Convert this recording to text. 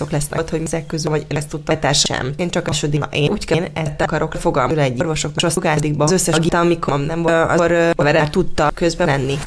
válaszok lesznek, hogy ezek közül, vagy ezt tudta, vagy sem. Én csak a második, én úgy kell, ezt akarok fogam. egy orvosok, és azt az összes agita, amikor nem volt, akkor uh, tudta közben menni.